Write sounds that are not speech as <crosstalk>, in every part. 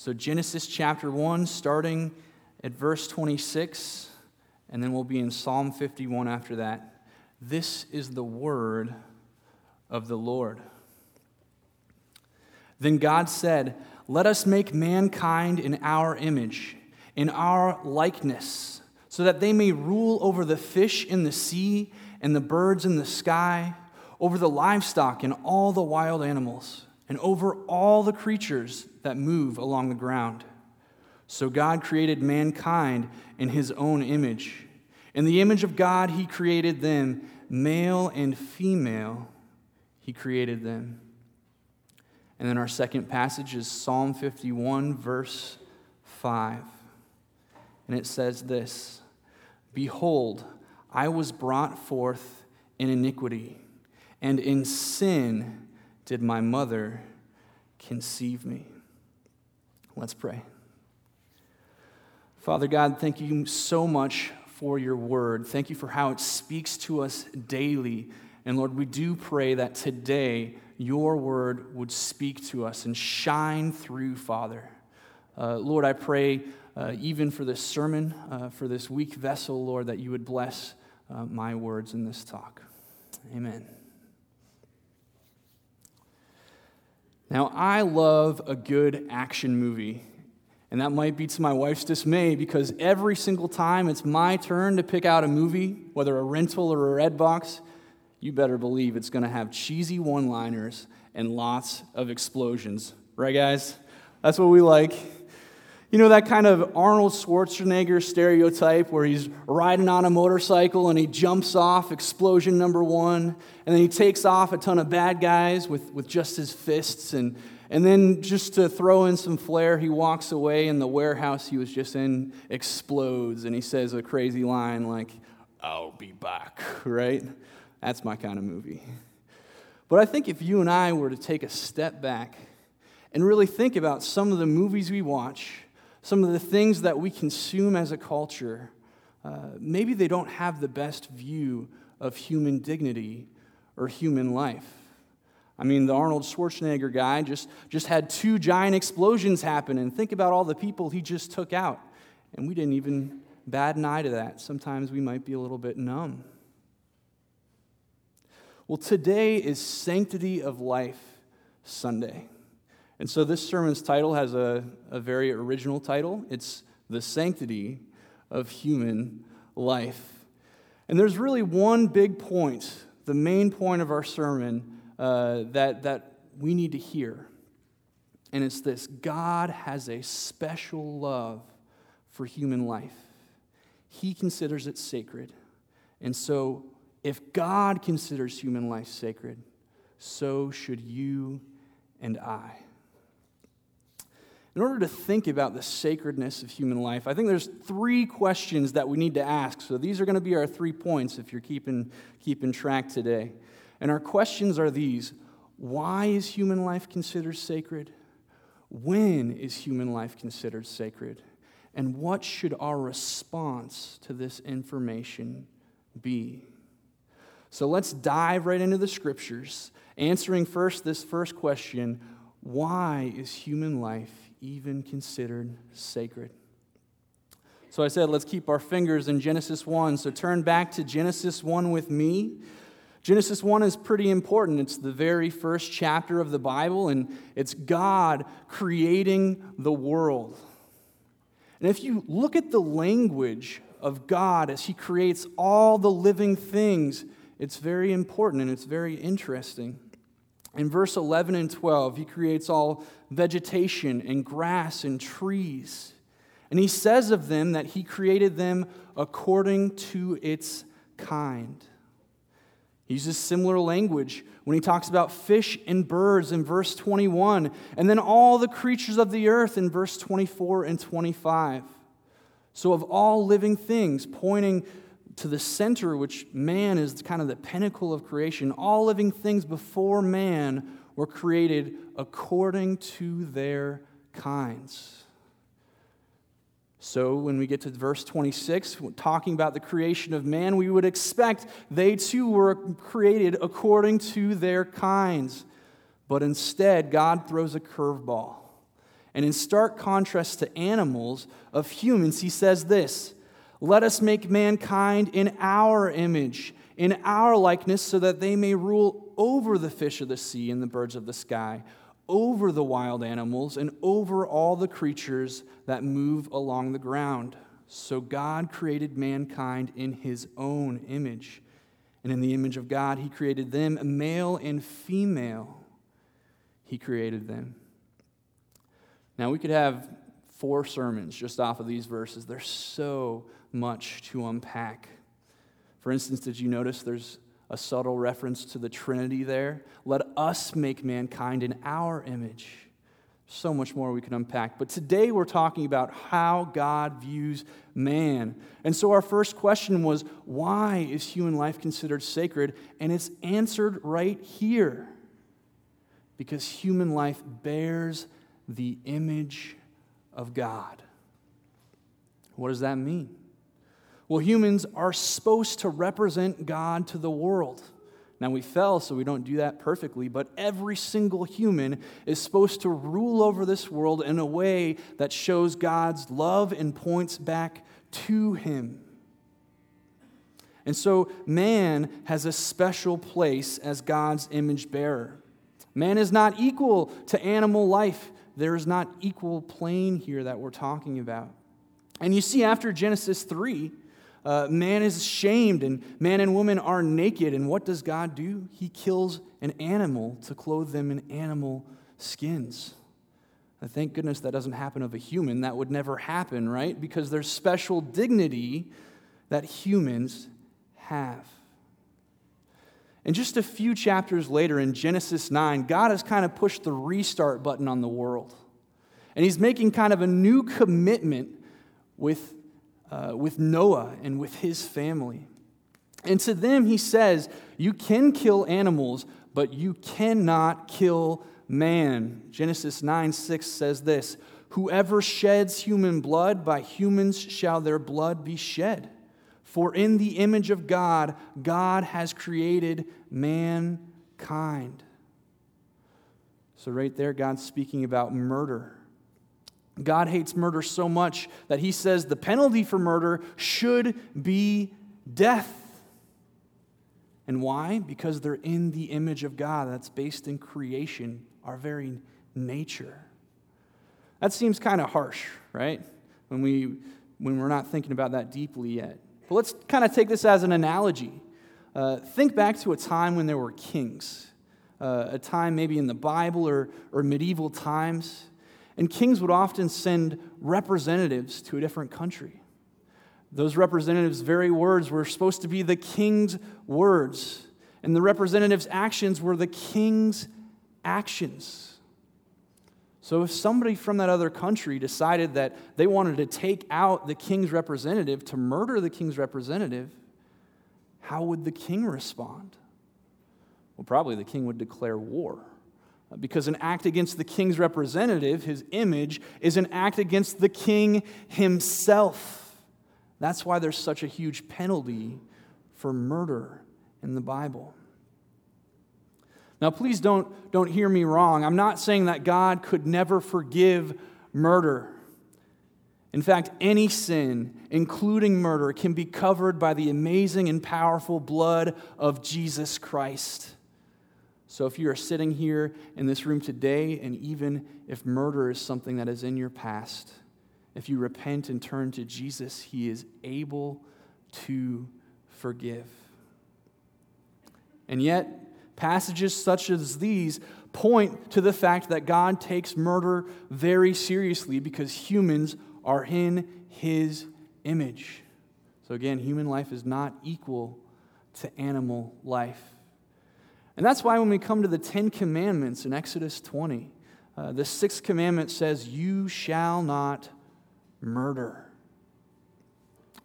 So, Genesis chapter 1, starting at verse 26, and then we'll be in Psalm 51 after that. This is the word of the Lord. Then God said, Let us make mankind in our image, in our likeness, so that they may rule over the fish in the sea and the birds in the sky, over the livestock and all the wild animals, and over all the creatures that move along the ground. So God created mankind in his own image. In the image of God, he created them, male and female, he created them. And then our second passage is Psalm 51, verse 5. And it says this Behold, I was brought forth in iniquity, and in sin did my mother conceive me. Let's pray. Father God, thank you so much for your word. Thank you for how it speaks to us daily. And Lord, we do pray that today your word would speak to us and shine through, Father. Uh, Lord, I pray uh, even for this sermon, uh, for this weak vessel, Lord, that you would bless uh, my words in this talk. Amen. Now, I love a good action movie. And that might be to my wife's dismay because every single time it's my turn to pick out a movie, whether a rental or a Redbox, you better believe it's going to have cheesy one liners and lots of explosions. Right, guys? That's what we like. You know, that kind of Arnold Schwarzenegger stereotype where he's riding on a motorcycle and he jumps off, explosion number one, and then he takes off a ton of bad guys with, with just his fists. And, and then, just to throw in some flair, he walks away and the warehouse he was just in explodes. And he says a crazy line like, I'll be back, <laughs> right? That's my kind of movie. But I think if you and I were to take a step back and really think about some of the movies we watch, some of the things that we consume as a culture, uh, maybe they don't have the best view of human dignity or human life. I mean, the Arnold Schwarzenegger guy just, just had two giant explosions happen, and think about all the people he just took out. And we didn't even bat an eye to that. Sometimes we might be a little bit numb. Well, today is Sanctity of Life Sunday. And so this sermon's title has a, a very original title. It's The Sanctity of Human Life. And there's really one big point, the main point of our sermon, uh, that, that we need to hear. And it's this God has a special love for human life, He considers it sacred. And so if God considers human life sacred, so should you and I. In order to think about the sacredness of human life, I think there's three questions that we need to ask. So these are going to be our three points if you're keeping, keeping track today. And our questions are these Why is human life considered sacred? When is human life considered sacred? And what should our response to this information be? So let's dive right into the scriptures, answering first this first question why is human life even considered sacred? So I said, let's keep our fingers in Genesis 1. So turn back to Genesis 1 with me. Genesis 1 is pretty important. It's the very first chapter of the Bible, and it's God creating the world. And if you look at the language of God as He creates all the living things, it's very important and it's very interesting. In verse 11 and 12, he creates all vegetation and grass and trees. And he says of them that he created them according to its kind. He uses similar language when he talks about fish and birds in verse 21, and then all the creatures of the earth in verse 24 and 25. So, of all living things, pointing to the center, which man is kind of the pinnacle of creation. All living things before man were created according to their kinds. So, when we get to verse 26, talking about the creation of man, we would expect they too were created according to their kinds. But instead, God throws a curveball. And in stark contrast to animals, of humans, he says this Let us make mankind in our image, in our likeness, so that they may rule over the fish of the sea and the birds of the sky, over the wild animals, and over all the creatures that move along the ground. So God created mankind in his own image. And in the image of God, he created them, male and female. He created them. Now, we could have four sermons just off of these verses. There's so much to unpack. For instance, did you notice there's a subtle reference to the Trinity there? Let us make mankind in our image. So much more we can unpack. But today we're talking about how God views man. And so our first question was why is human life considered sacred? And it's answered right here. Because human life bears the image of God. What does that mean? Well, humans are supposed to represent God to the world. Now, we fell, so we don't do that perfectly, but every single human is supposed to rule over this world in a way that shows God's love and points back to Him. And so, man has a special place as God's image bearer. Man is not equal to animal life there is not equal plane here that we're talking about. And you see, after Genesis 3, uh, man is shamed and man and woman are naked. And what does God do? He kills an animal to clothe them in animal skins. thank goodness that doesn't happen of a human. That would never happen, right? Because there's special dignity that humans have. And just a few chapters later in Genesis 9, God has kind of pushed the restart button on the world. And he's making kind of a new commitment with, uh, with Noah and with his family. And to them, he says, You can kill animals, but you cannot kill man. Genesis 9 6 says this Whoever sheds human blood, by humans shall their blood be shed. For in the image of God, God has created mankind. So, right there, God's speaking about murder. God hates murder so much that he says the penalty for murder should be death. And why? Because they're in the image of God that's based in creation, our very nature. That seems kind of harsh, right? When, we, when we're not thinking about that deeply yet. But let's kind of take this as an analogy. Uh, think back to a time when there were kings, uh, a time maybe in the Bible or, or medieval times. And kings would often send representatives to a different country. Those representatives' very words were supposed to be the king's words, and the representative's actions were the king's actions. So, if somebody from that other country decided that they wanted to take out the king's representative, to murder the king's representative, how would the king respond? Well, probably the king would declare war. Because an act against the king's representative, his image, is an act against the king himself. That's why there's such a huge penalty for murder in the Bible. Now, please don't, don't hear me wrong. I'm not saying that God could never forgive murder. In fact, any sin, including murder, can be covered by the amazing and powerful blood of Jesus Christ. So, if you are sitting here in this room today, and even if murder is something that is in your past, if you repent and turn to Jesus, He is able to forgive. And yet, Passages such as these point to the fact that God takes murder very seriously because humans are in his image. So, again, human life is not equal to animal life. And that's why when we come to the Ten Commandments in Exodus 20, uh, the sixth commandment says, You shall not murder.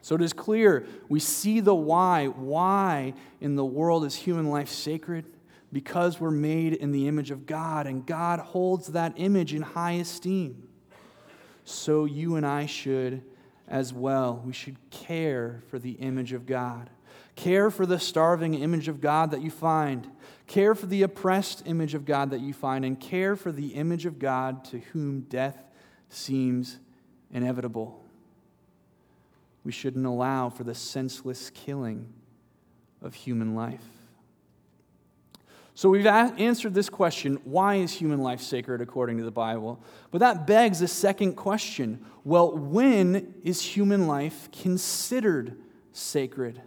So it is clear we see the why. Why in the world is human life sacred? because we're made in the image of God, and God holds that image in high esteem. So you and I should as well. We should care for the image of God. Care for the starving image of God that you find. Care for the oppressed image of God that you find. And care for the image of God to whom death seems inevitable. We shouldn't allow for the senseless killing of human life. So we've answered this question why is human life sacred according to the Bible? But that begs a second question well, when is human life considered sacred?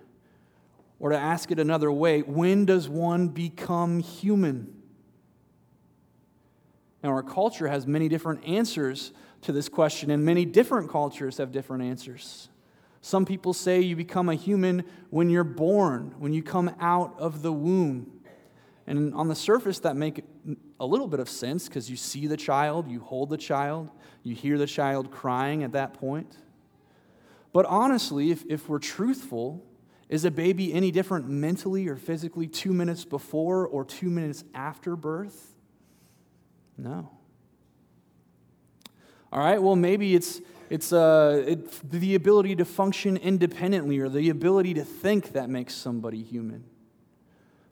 Or to ask it another way, when does one become human? Now, our culture has many different answers to this question, and many different cultures have different answers. Some people say you become a human when you're born, when you come out of the womb. And on the surface, that makes a little bit of sense because you see the child, you hold the child, you hear the child crying at that point. But honestly, if, if we're truthful, is a baby any different mentally or physically two minutes before or two minutes after birth? No. All right, well, maybe it's, it's uh, the ability to function independently or the ability to think that makes somebody human.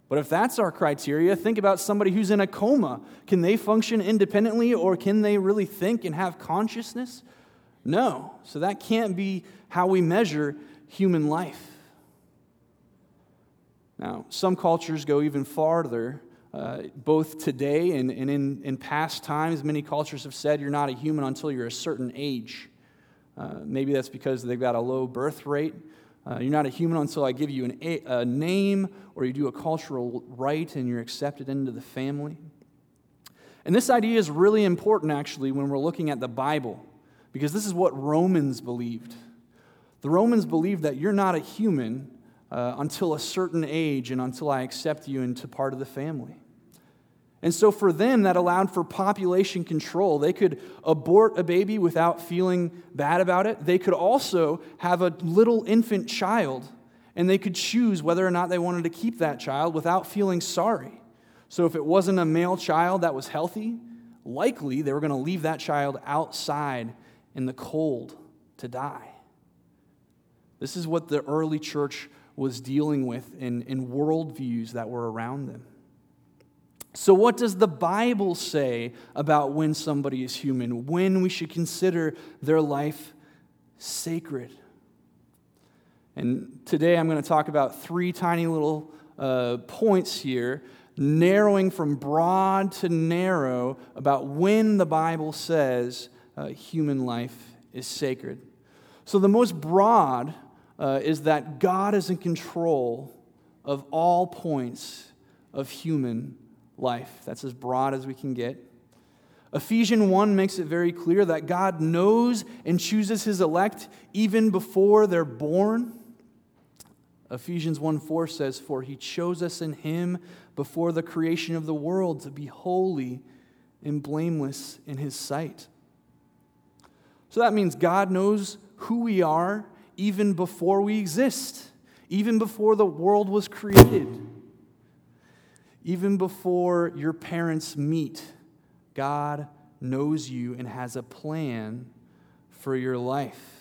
But if that's our criteria, think about somebody who's in a coma. Can they function independently or can they really think and have consciousness? No. So that can't be how we measure human life. Now, some cultures go even farther. Uh, both today and, and in, in past times, many cultures have said you're not a human until you're a certain age. Uh, maybe that's because they've got a low birth rate. Uh, you're not a human until I give you an, a, a name or you do a cultural rite and you're accepted into the family. And this idea is really important, actually, when we're looking at the Bible, because this is what Romans believed. The Romans believed that you're not a human uh, until a certain age and until I accept you into part of the family. And so for them, that allowed for population control. They could abort a baby without feeling bad about it. They could also have a little infant child, and they could choose whether or not they wanted to keep that child without feeling sorry. So if it wasn't a male child that was healthy, likely they were going to leave that child outside in the cold to die. This is what the early church was dealing with in, in worldviews that were around them. So, what does the Bible say about when somebody is human, when we should consider their life sacred? And today I'm going to talk about three tiny little uh, points here, narrowing from broad to narrow about when the Bible says uh, human life is sacred. So, the most broad uh, is that God is in control of all points of human life. That's as broad as we can get. Ephesians 1 makes it very clear that God knows and chooses his elect even before they're born. Ephesians 1 4 says, For he chose us in him before the creation of the world to be holy and blameless in his sight. So that means God knows who we are even before we exist, even before the world was created. Even before your parents meet, God knows you and has a plan for your life.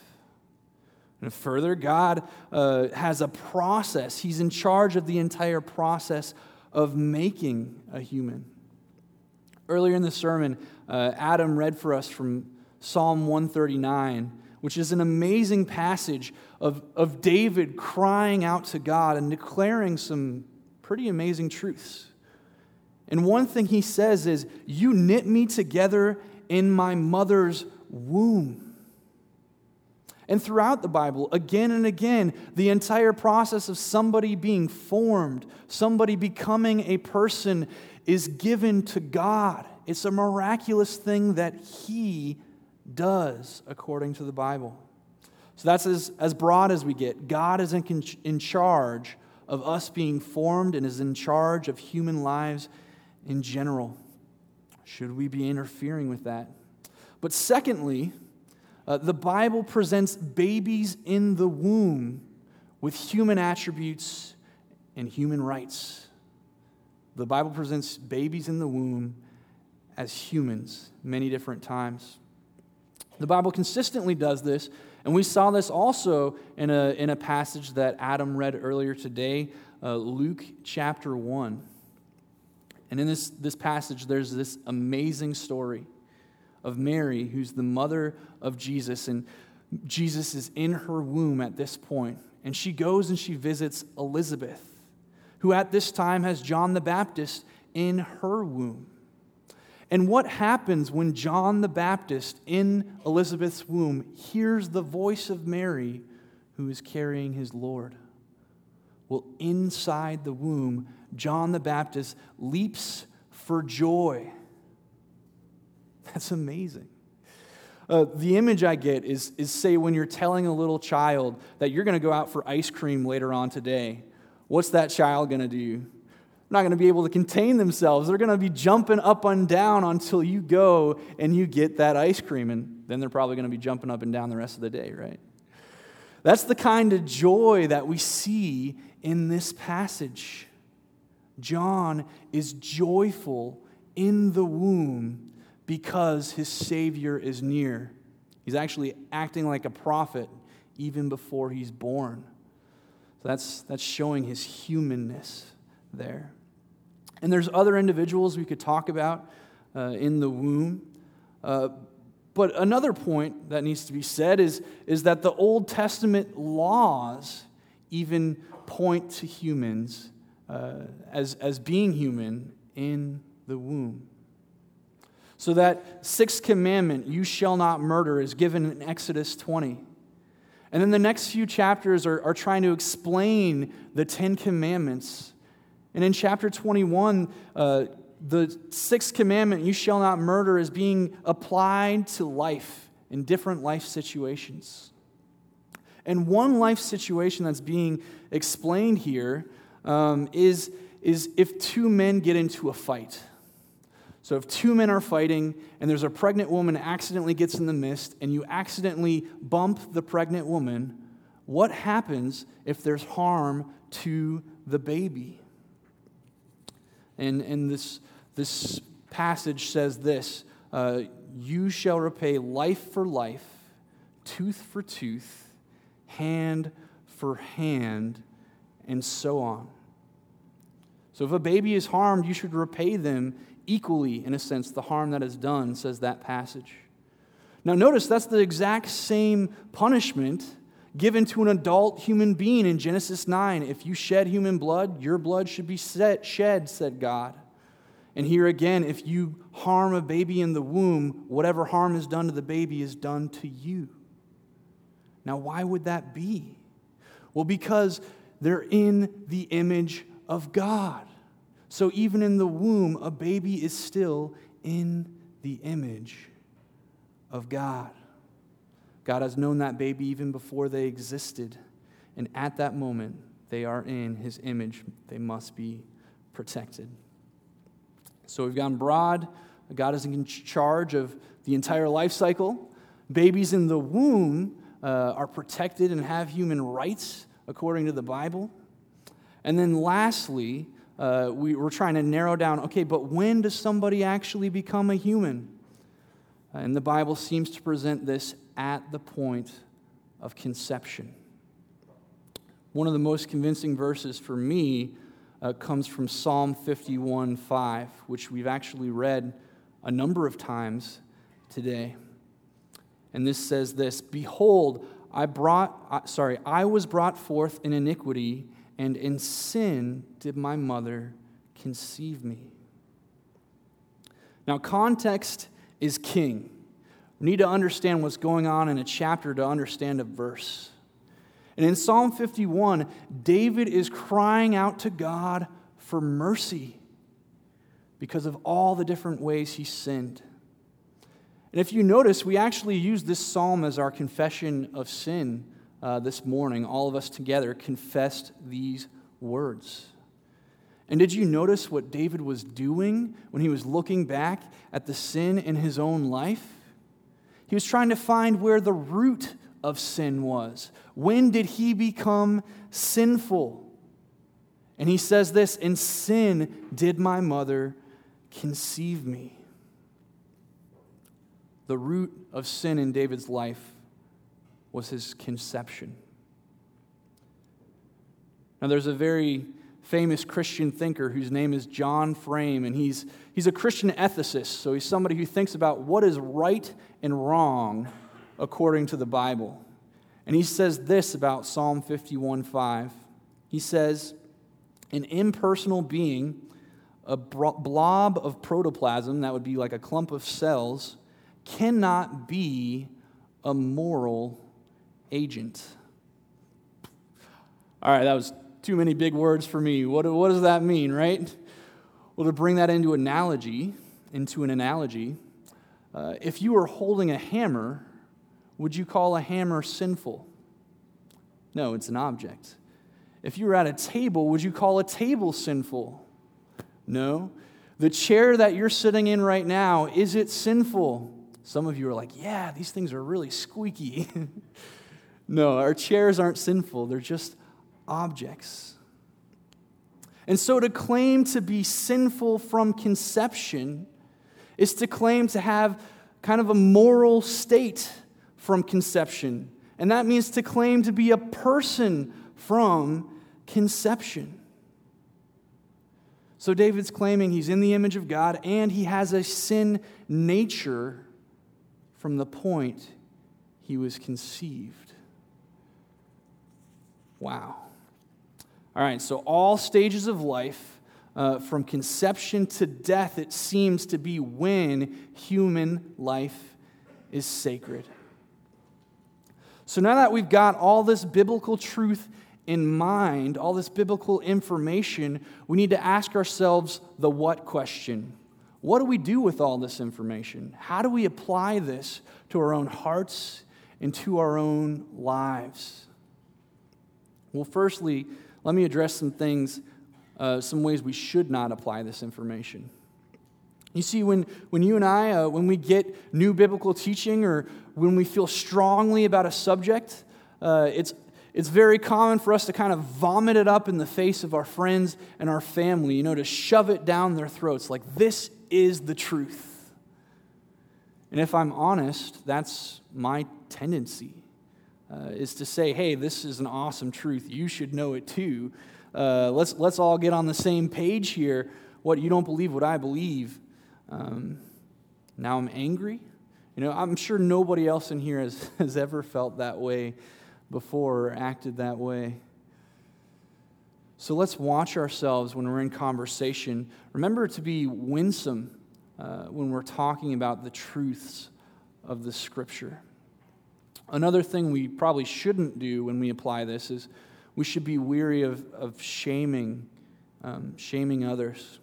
And further, God uh, has a process. He's in charge of the entire process of making a human. Earlier in the sermon, uh, Adam read for us from Psalm 139, which is an amazing passage of, of David crying out to God and declaring some pretty amazing truths. And one thing he says is, You knit me together in my mother's womb. And throughout the Bible, again and again, the entire process of somebody being formed, somebody becoming a person, is given to God. It's a miraculous thing that He does, according to the Bible. So that's as, as broad as we get. God is in, in charge of us being formed and is in charge of human lives in general. Should we be interfering with that? But secondly, uh, the Bible presents babies in the womb with human attributes and human rights. The Bible presents babies in the womb as humans many different times. The Bible consistently does this, and we saw this also in a, in a passage that Adam read earlier today, uh, Luke chapter 1. And in this, this passage, there's this amazing story of Mary, who's the mother of Jesus. And Jesus is in her womb at this point. And she goes and she visits Elizabeth, who at this time has John the Baptist in her womb. And what happens when John the Baptist in Elizabeth's womb hears the voice of Mary who is carrying his Lord? Well, inside the womb, John the Baptist leaps for joy. That's amazing. Uh, the image I get is, is say when you're telling a little child that you're going to go out for ice cream later on today, what's that child going to do? Not going to be able to contain themselves. They're going to be jumping up and down until you go and you get that ice cream. And then they're probably going to be jumping up and down the rest of the day, right? That's the kind of joy that we see in this passage. John is joyful in the womb because his Savior is near. He's actually acting like a prophet even before he's born. So that's, that's showing his humanness there. And there's other individuals we could talk about uh, in the womb. Uh, but another point that needs to be said is, is that the Old Testament laws even point to humans uh, as, as being human in the womb. So that sixth commandment, you shall not murder, is given in Exodus 20. And then the next few chapters are, are trying to explain the Ten Commandments. And in chapter 21, uh, the sixth commandment, you shall not murder, is being applied to life in different life situations. And one life situation that's being explained here um, is, is if two men get into a fight. So if two men are fighting and there's a pregnant woman accidentally gets in the midst and you accidentally bump the pregnant woman, what happens if there's harm to the baby? And, and this, this passage says this uh, You shall repay life for life, tooth for tooth, hand for hand, and so on. So if a baby is harmed, you should repay them equally, in a sense, the harm that is done, says that passage. Now, notice that's the exact same punishment given to an adult human being in Genesis 9. If you shed human blood, your blood should be set, shed, said God. And here again, if you harm a baby in the womb, whatever harm is done to the baby is done to you. Now, why would that be? Well, because they're in the image of God. So even in the womb, a baby is still in the image of God. God has known that baby even before they existed. And at that moment, they are in his image. They must be protected. So we've gone broad. God is in charge of the entire life cycle. Babies in the womb uh, are protected and have human rights according to the Bible. And then lastly, uh, we, are trying to narrow down okay, but when does somebody actually become a human? And the Bible seems to present this at the point of conception. One of the most convincing verses for me uh, comes from Psalm 51 5, which we've actually read a number of times today. And this says this Behold, I brought, uh, sorry, I was brought forth in iniquity and in sin did my mother conceive me. Now, context is king. Need to understand what's going on in a chapter to understand a verse. And in Psalm 51, David is crying out to God for mercy because of all the different ways he sinned. And if you notice, we actually use this psalm as our confession of sin uh, this morning, all of us together confessed these words. And did you notice what David was doing when he was looking back at the sin in his own life? He was trying to find where the root of sin was. When did he become sinful? And he says this In sin did my mother conceive me. The root of sin in David's life was his conception. Now, there's a very famous Christian thinker whose name is John Frame, and he's, he's a Christian ethicist, so he's somebody who thinks about what is right and wrong according to the Bible. And he says this about Psalm 51:5. He says, An impersonal being, a blob of protoplasm, that would be like a clump of cells, cannot be a moral agent. All right, that was too many big words for me. What, what does that mean, right? Well, to bring that into analogy, into an analogy, uh, if you were holding a hammer, would you call a hammer sinful? No, it's an object. If you were at a table, would you call a table sinful? No. The chair that you're sitting in right now, is it sinful? Some of you are like, yeah, these things are really squeaky. <laughs> no, our chairs aren't sinful, they're just objects. And so to claim to be sinful from conception is to claim to have kind of a moral state from conception. And that means to claim to be a person from conception. So David's claiming he's in the image of God and he has a sin nature from the point he was conceived. Wow. All right, so all stages of life, uh, from conception to death, it seems to be when human life is sacred. So now that we've got all this biblical truth in mind, all this biblical information, we need to ask ourselves the what question. What do we do with all this information? How do we apply this to our own hearts and to our own lives? Well, firstly, let me address some things, uh, some ways we should not apply this information. You see, when, when you and I, uh, when we get new biblical teaching or when we feel strongly about a subject, uh, it's, it's very common for us to kind of vomit it up in the face of our friends and our family, you know, to shove it down their throats like, this is the truth. And if I'm honest, that's my tendency uh, is to say, hey, this is an awesome truth. You should know it too. Uh, let's, let's all get on the same page here. What, you don't believe what I believe. Um, now I'm angry. You know, I'm sure nobody else in here has, <laughs> has ever felt that way before or acted that way. So let's watch ourselves when we're in conversation. Remember to be winsome uh, when we're talking about the truths of the scripture. Another thing we probably shouldn't do when we apply this is we should be weary of, of shaming, um, shaming others.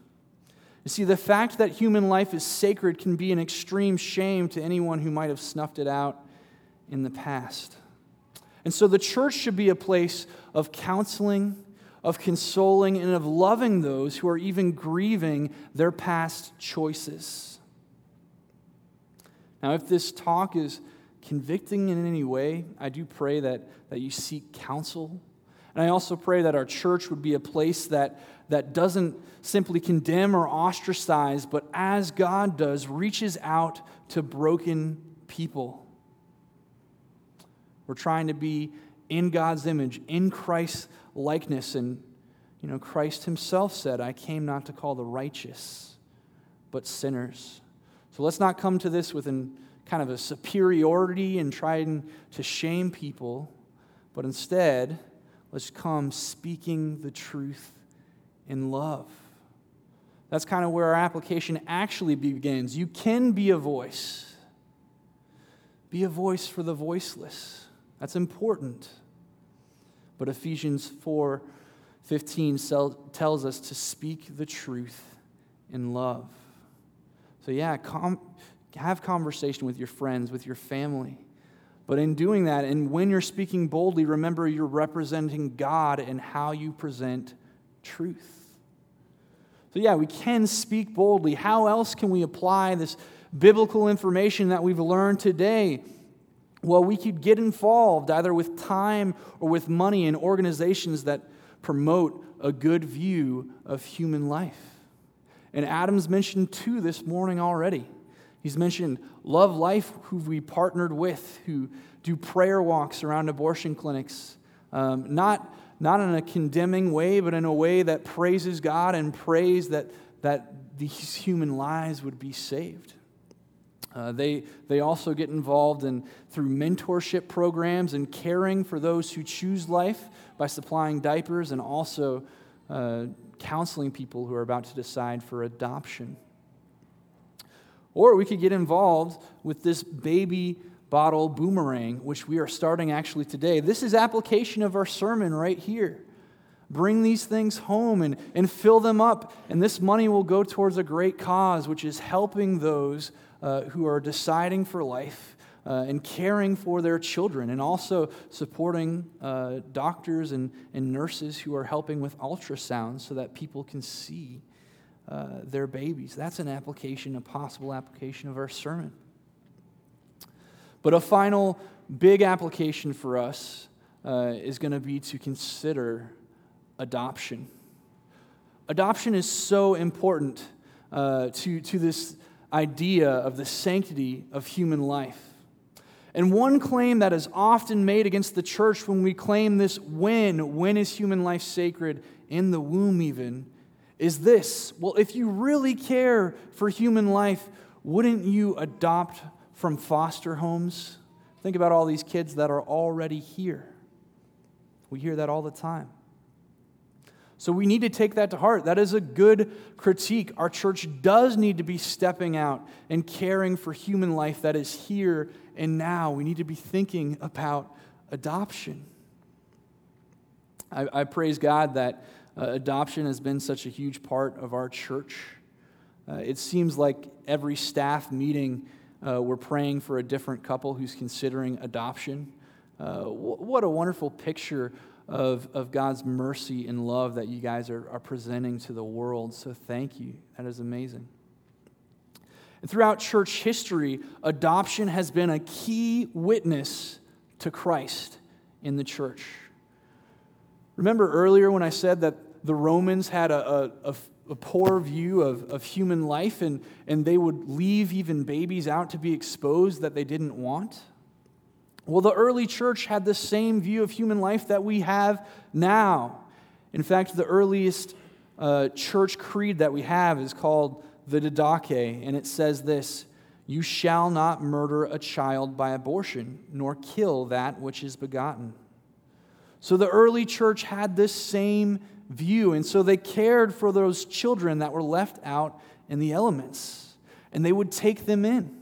You see, the fact that human life is sacred can be an extreme shame to anyone who might have snuffed it out in the past. And so the church should be a place of counseling, of consoling, and of loving those who are even grieving their past choices. Now, if this talk is convicting in any way, I do pray that, that you seek counsel. And I also pray that our church would be a place that, that doesn't simply condemn or ostracize, but as God does, reaches out to broken people. We're trying to be in God's image, in Christ's likeness. And, you know, Christ himself said, I came not to call the righteous, but sinners. So let's not come to this with an kind of a superiority and trying to shame people, but instead, let's come speaking the truth in love. That's kind of where our application actually begins. You can be a voice. Be a voice for the voiceless. That's important. But Ephesians 4 15 tells us to speak the truth in love. So, yeah, com- have conversation with your friends, with your family. But in doing that, and when you're speaking boldly, remember you're representing God and how you present truth. So, yeah, we can speak boldly. How else can we apply this biblical information that we've learned today? Well, we could get involved either with time or with money in organizations that promote a good view of human life. And Adam's mentioned two this morning already. He's mentioned Love Life, who we partnered with, who do prayer walks around abortion clinics. Um, not, not in a condemning way, but in a way that praises God and prays that, that these human lives would be saved. Uh, they, they also get involved in through mentorship programs and caring for those who choose life by supplying diapers and also uh, counseling people who are about to decide for adoption. Or we could get involved with this baby bottle boomerang, which we are starting actually today. This is application of our sermon right here. Bring these things home and, and fill them up, and this money will go towards a great cause, which is helping those uh, who are deciding for life uh, and caring for their children, and also supporting uh, doctors and, and nurses who are helping with ultrasounds so that people can see uh, their babies. That's an application, a possible application of our sermon. But a final big application for us uh, is going to be to consider adoption. Adoption is so important uh, to, to this idea of the sanctity of human life. And one claim that is often made against the church when we claim this when, when is human life sacred, in the womb even, is this well, if you really care for human life, wouldn't you adopt from foster homes? Think about all these kids that are already here. We hear that all the time. So we need to take that to heart. That is a good critique. Our church does need to be stepping out and caring for human life that is here and now. We need to be thinking about adoption. I, I praise God that uh, adoption has been such a huge part of our church. Uh, it seems like every staff meeting, uh, we're praying for a different couple who's considering adoption. Uh, what a wonderful picture of, of God's mercy and love that you guys are, are presenting to the world. So thank you. That is amazing. And throughout church history, adoption has been a key witness to Christ in the church. Remember earlier when I said that the Romans had a, a, a, poor view of, of human life and, and they would leave even babies out to be exposed that they didn't want? Well, the early church had the same view of human life that we have now. In fact, the earliest uh, church creed that we have is called the Didache, and it says this You shall not murder a child by abortion, nor kill that which is begotten. So the early church had this same view, and so they cared for those children that were left out in the elements, and they would take them in.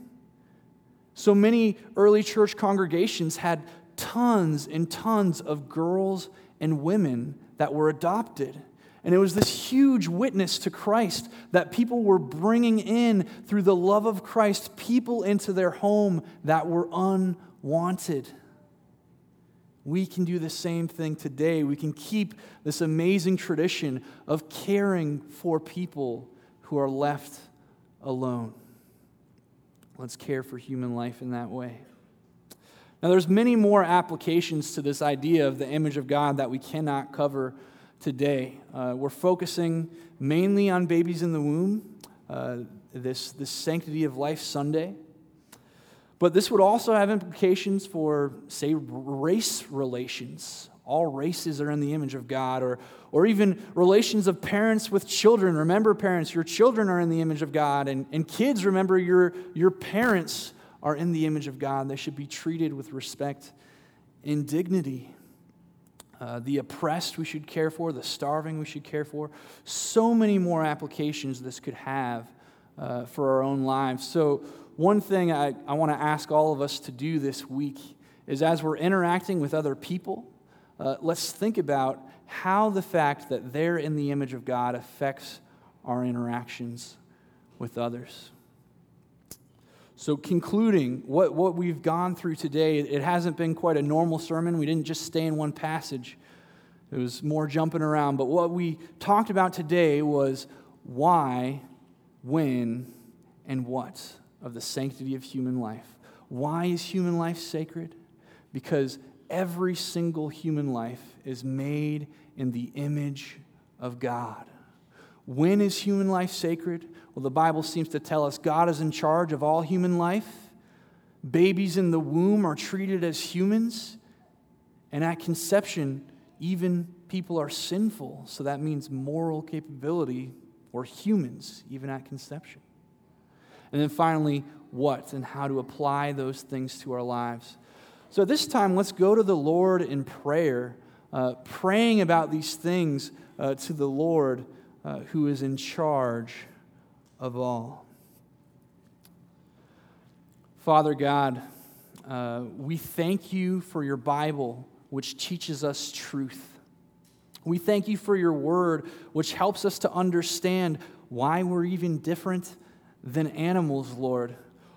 So many early church congregations had tons and tons of girls and women that were adopted. And it was this huge witness to Christ that people were bringing in through the love of Christ, people into their home that were unwanted. We can do the same thing today. We can keep this amazing tradition of caring for people who are left alone. Let's care for human life in that way. Now, there's many more applications to this idea of the image of God that we cannot cover today. Uh, we're focusing mainly on babies in the womb, uh, this, this Sanctity of Life Sunday. But this would also have implications for, say, race relations. All races are in the image of God, or, or even relations of parents with children. Remember, parents, your children are in the image of God. And, and kids, remember, your, your parents are in the image of God. They should be treated with respect and dignity. Uh, the oppressed we should care for, the starving we should care for. So many more applications this could have uh, for our own lives. So, one thing I, I want to ask all of us to do this week is as we're interacting with other people, uh, let's think about how the fact that they're in the image of God affects our interactions with others. So, concluding what, what we've gone through today, it hasn't been quite a normal sermon. We didn't just stay in one passage, it was more jumping around. But what we talked about today was why, when, and what of the sanctity of human life. Why is human life sacred? Because every single human life is made in the image of God. When is human life sacred? Well, the Bible seems to tell us God is in charge of all human life. Babies in the womb are treated as humans. And at conception, even people are sinful. So that means moral capability or humans, even at conception. And then finally, what and how to apply those things to our lives. So this time, let's go to the Lord in prayer, uh, praying about these things uh, to the Lord uh, who is in charge of all. Father God, uh, we thank you for your Bible, which teaches us truth. We thank you for your word, which helps us to understand why we're even different than animals, Lord.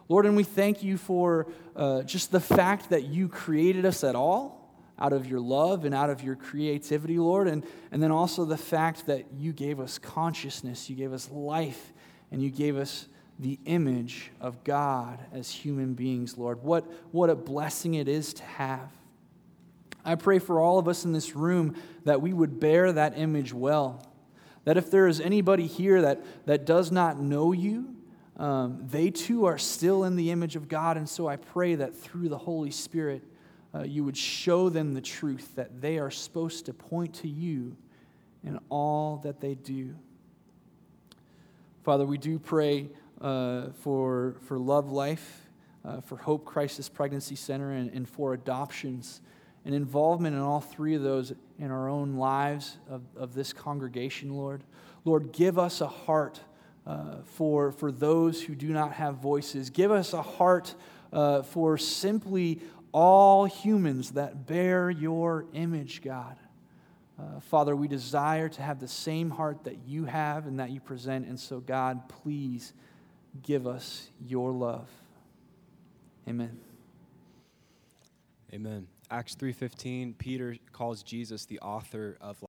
Lord, and we thank you for uh, just the fact that you created us at all out of your love and out of your creativity, Lord, and, and then also the fact that you gave us consciousness, you gave us life, and you gave us the image of God as human beings, Lord. What, what a blessing it is to have. I pray for all of us in this room that we would bear that image well. That if there is anybody here that, that does not know you, um, they too are still in the image of God. And so I pray that through the Holy Spirit, uh, you would show them the truth that they are supposed to point to you in all that they do. Father, we do pray uh, for, for Love Life, uh, for Hope Crisis Pregnancy Center, and, and for adoptions and involvement in all three of those in our own lives of, of this congregation, Lord. Lord, give us a heart uh, for, for those who do not have voices. Give us a heart uh, for simply all humans that bear your image, God. Uh, Father, we desire to have the same heart that you have and that you present. And so, God, please give us your love. Amen. Amen. Acts 3:15 Peter calls Jesus the author of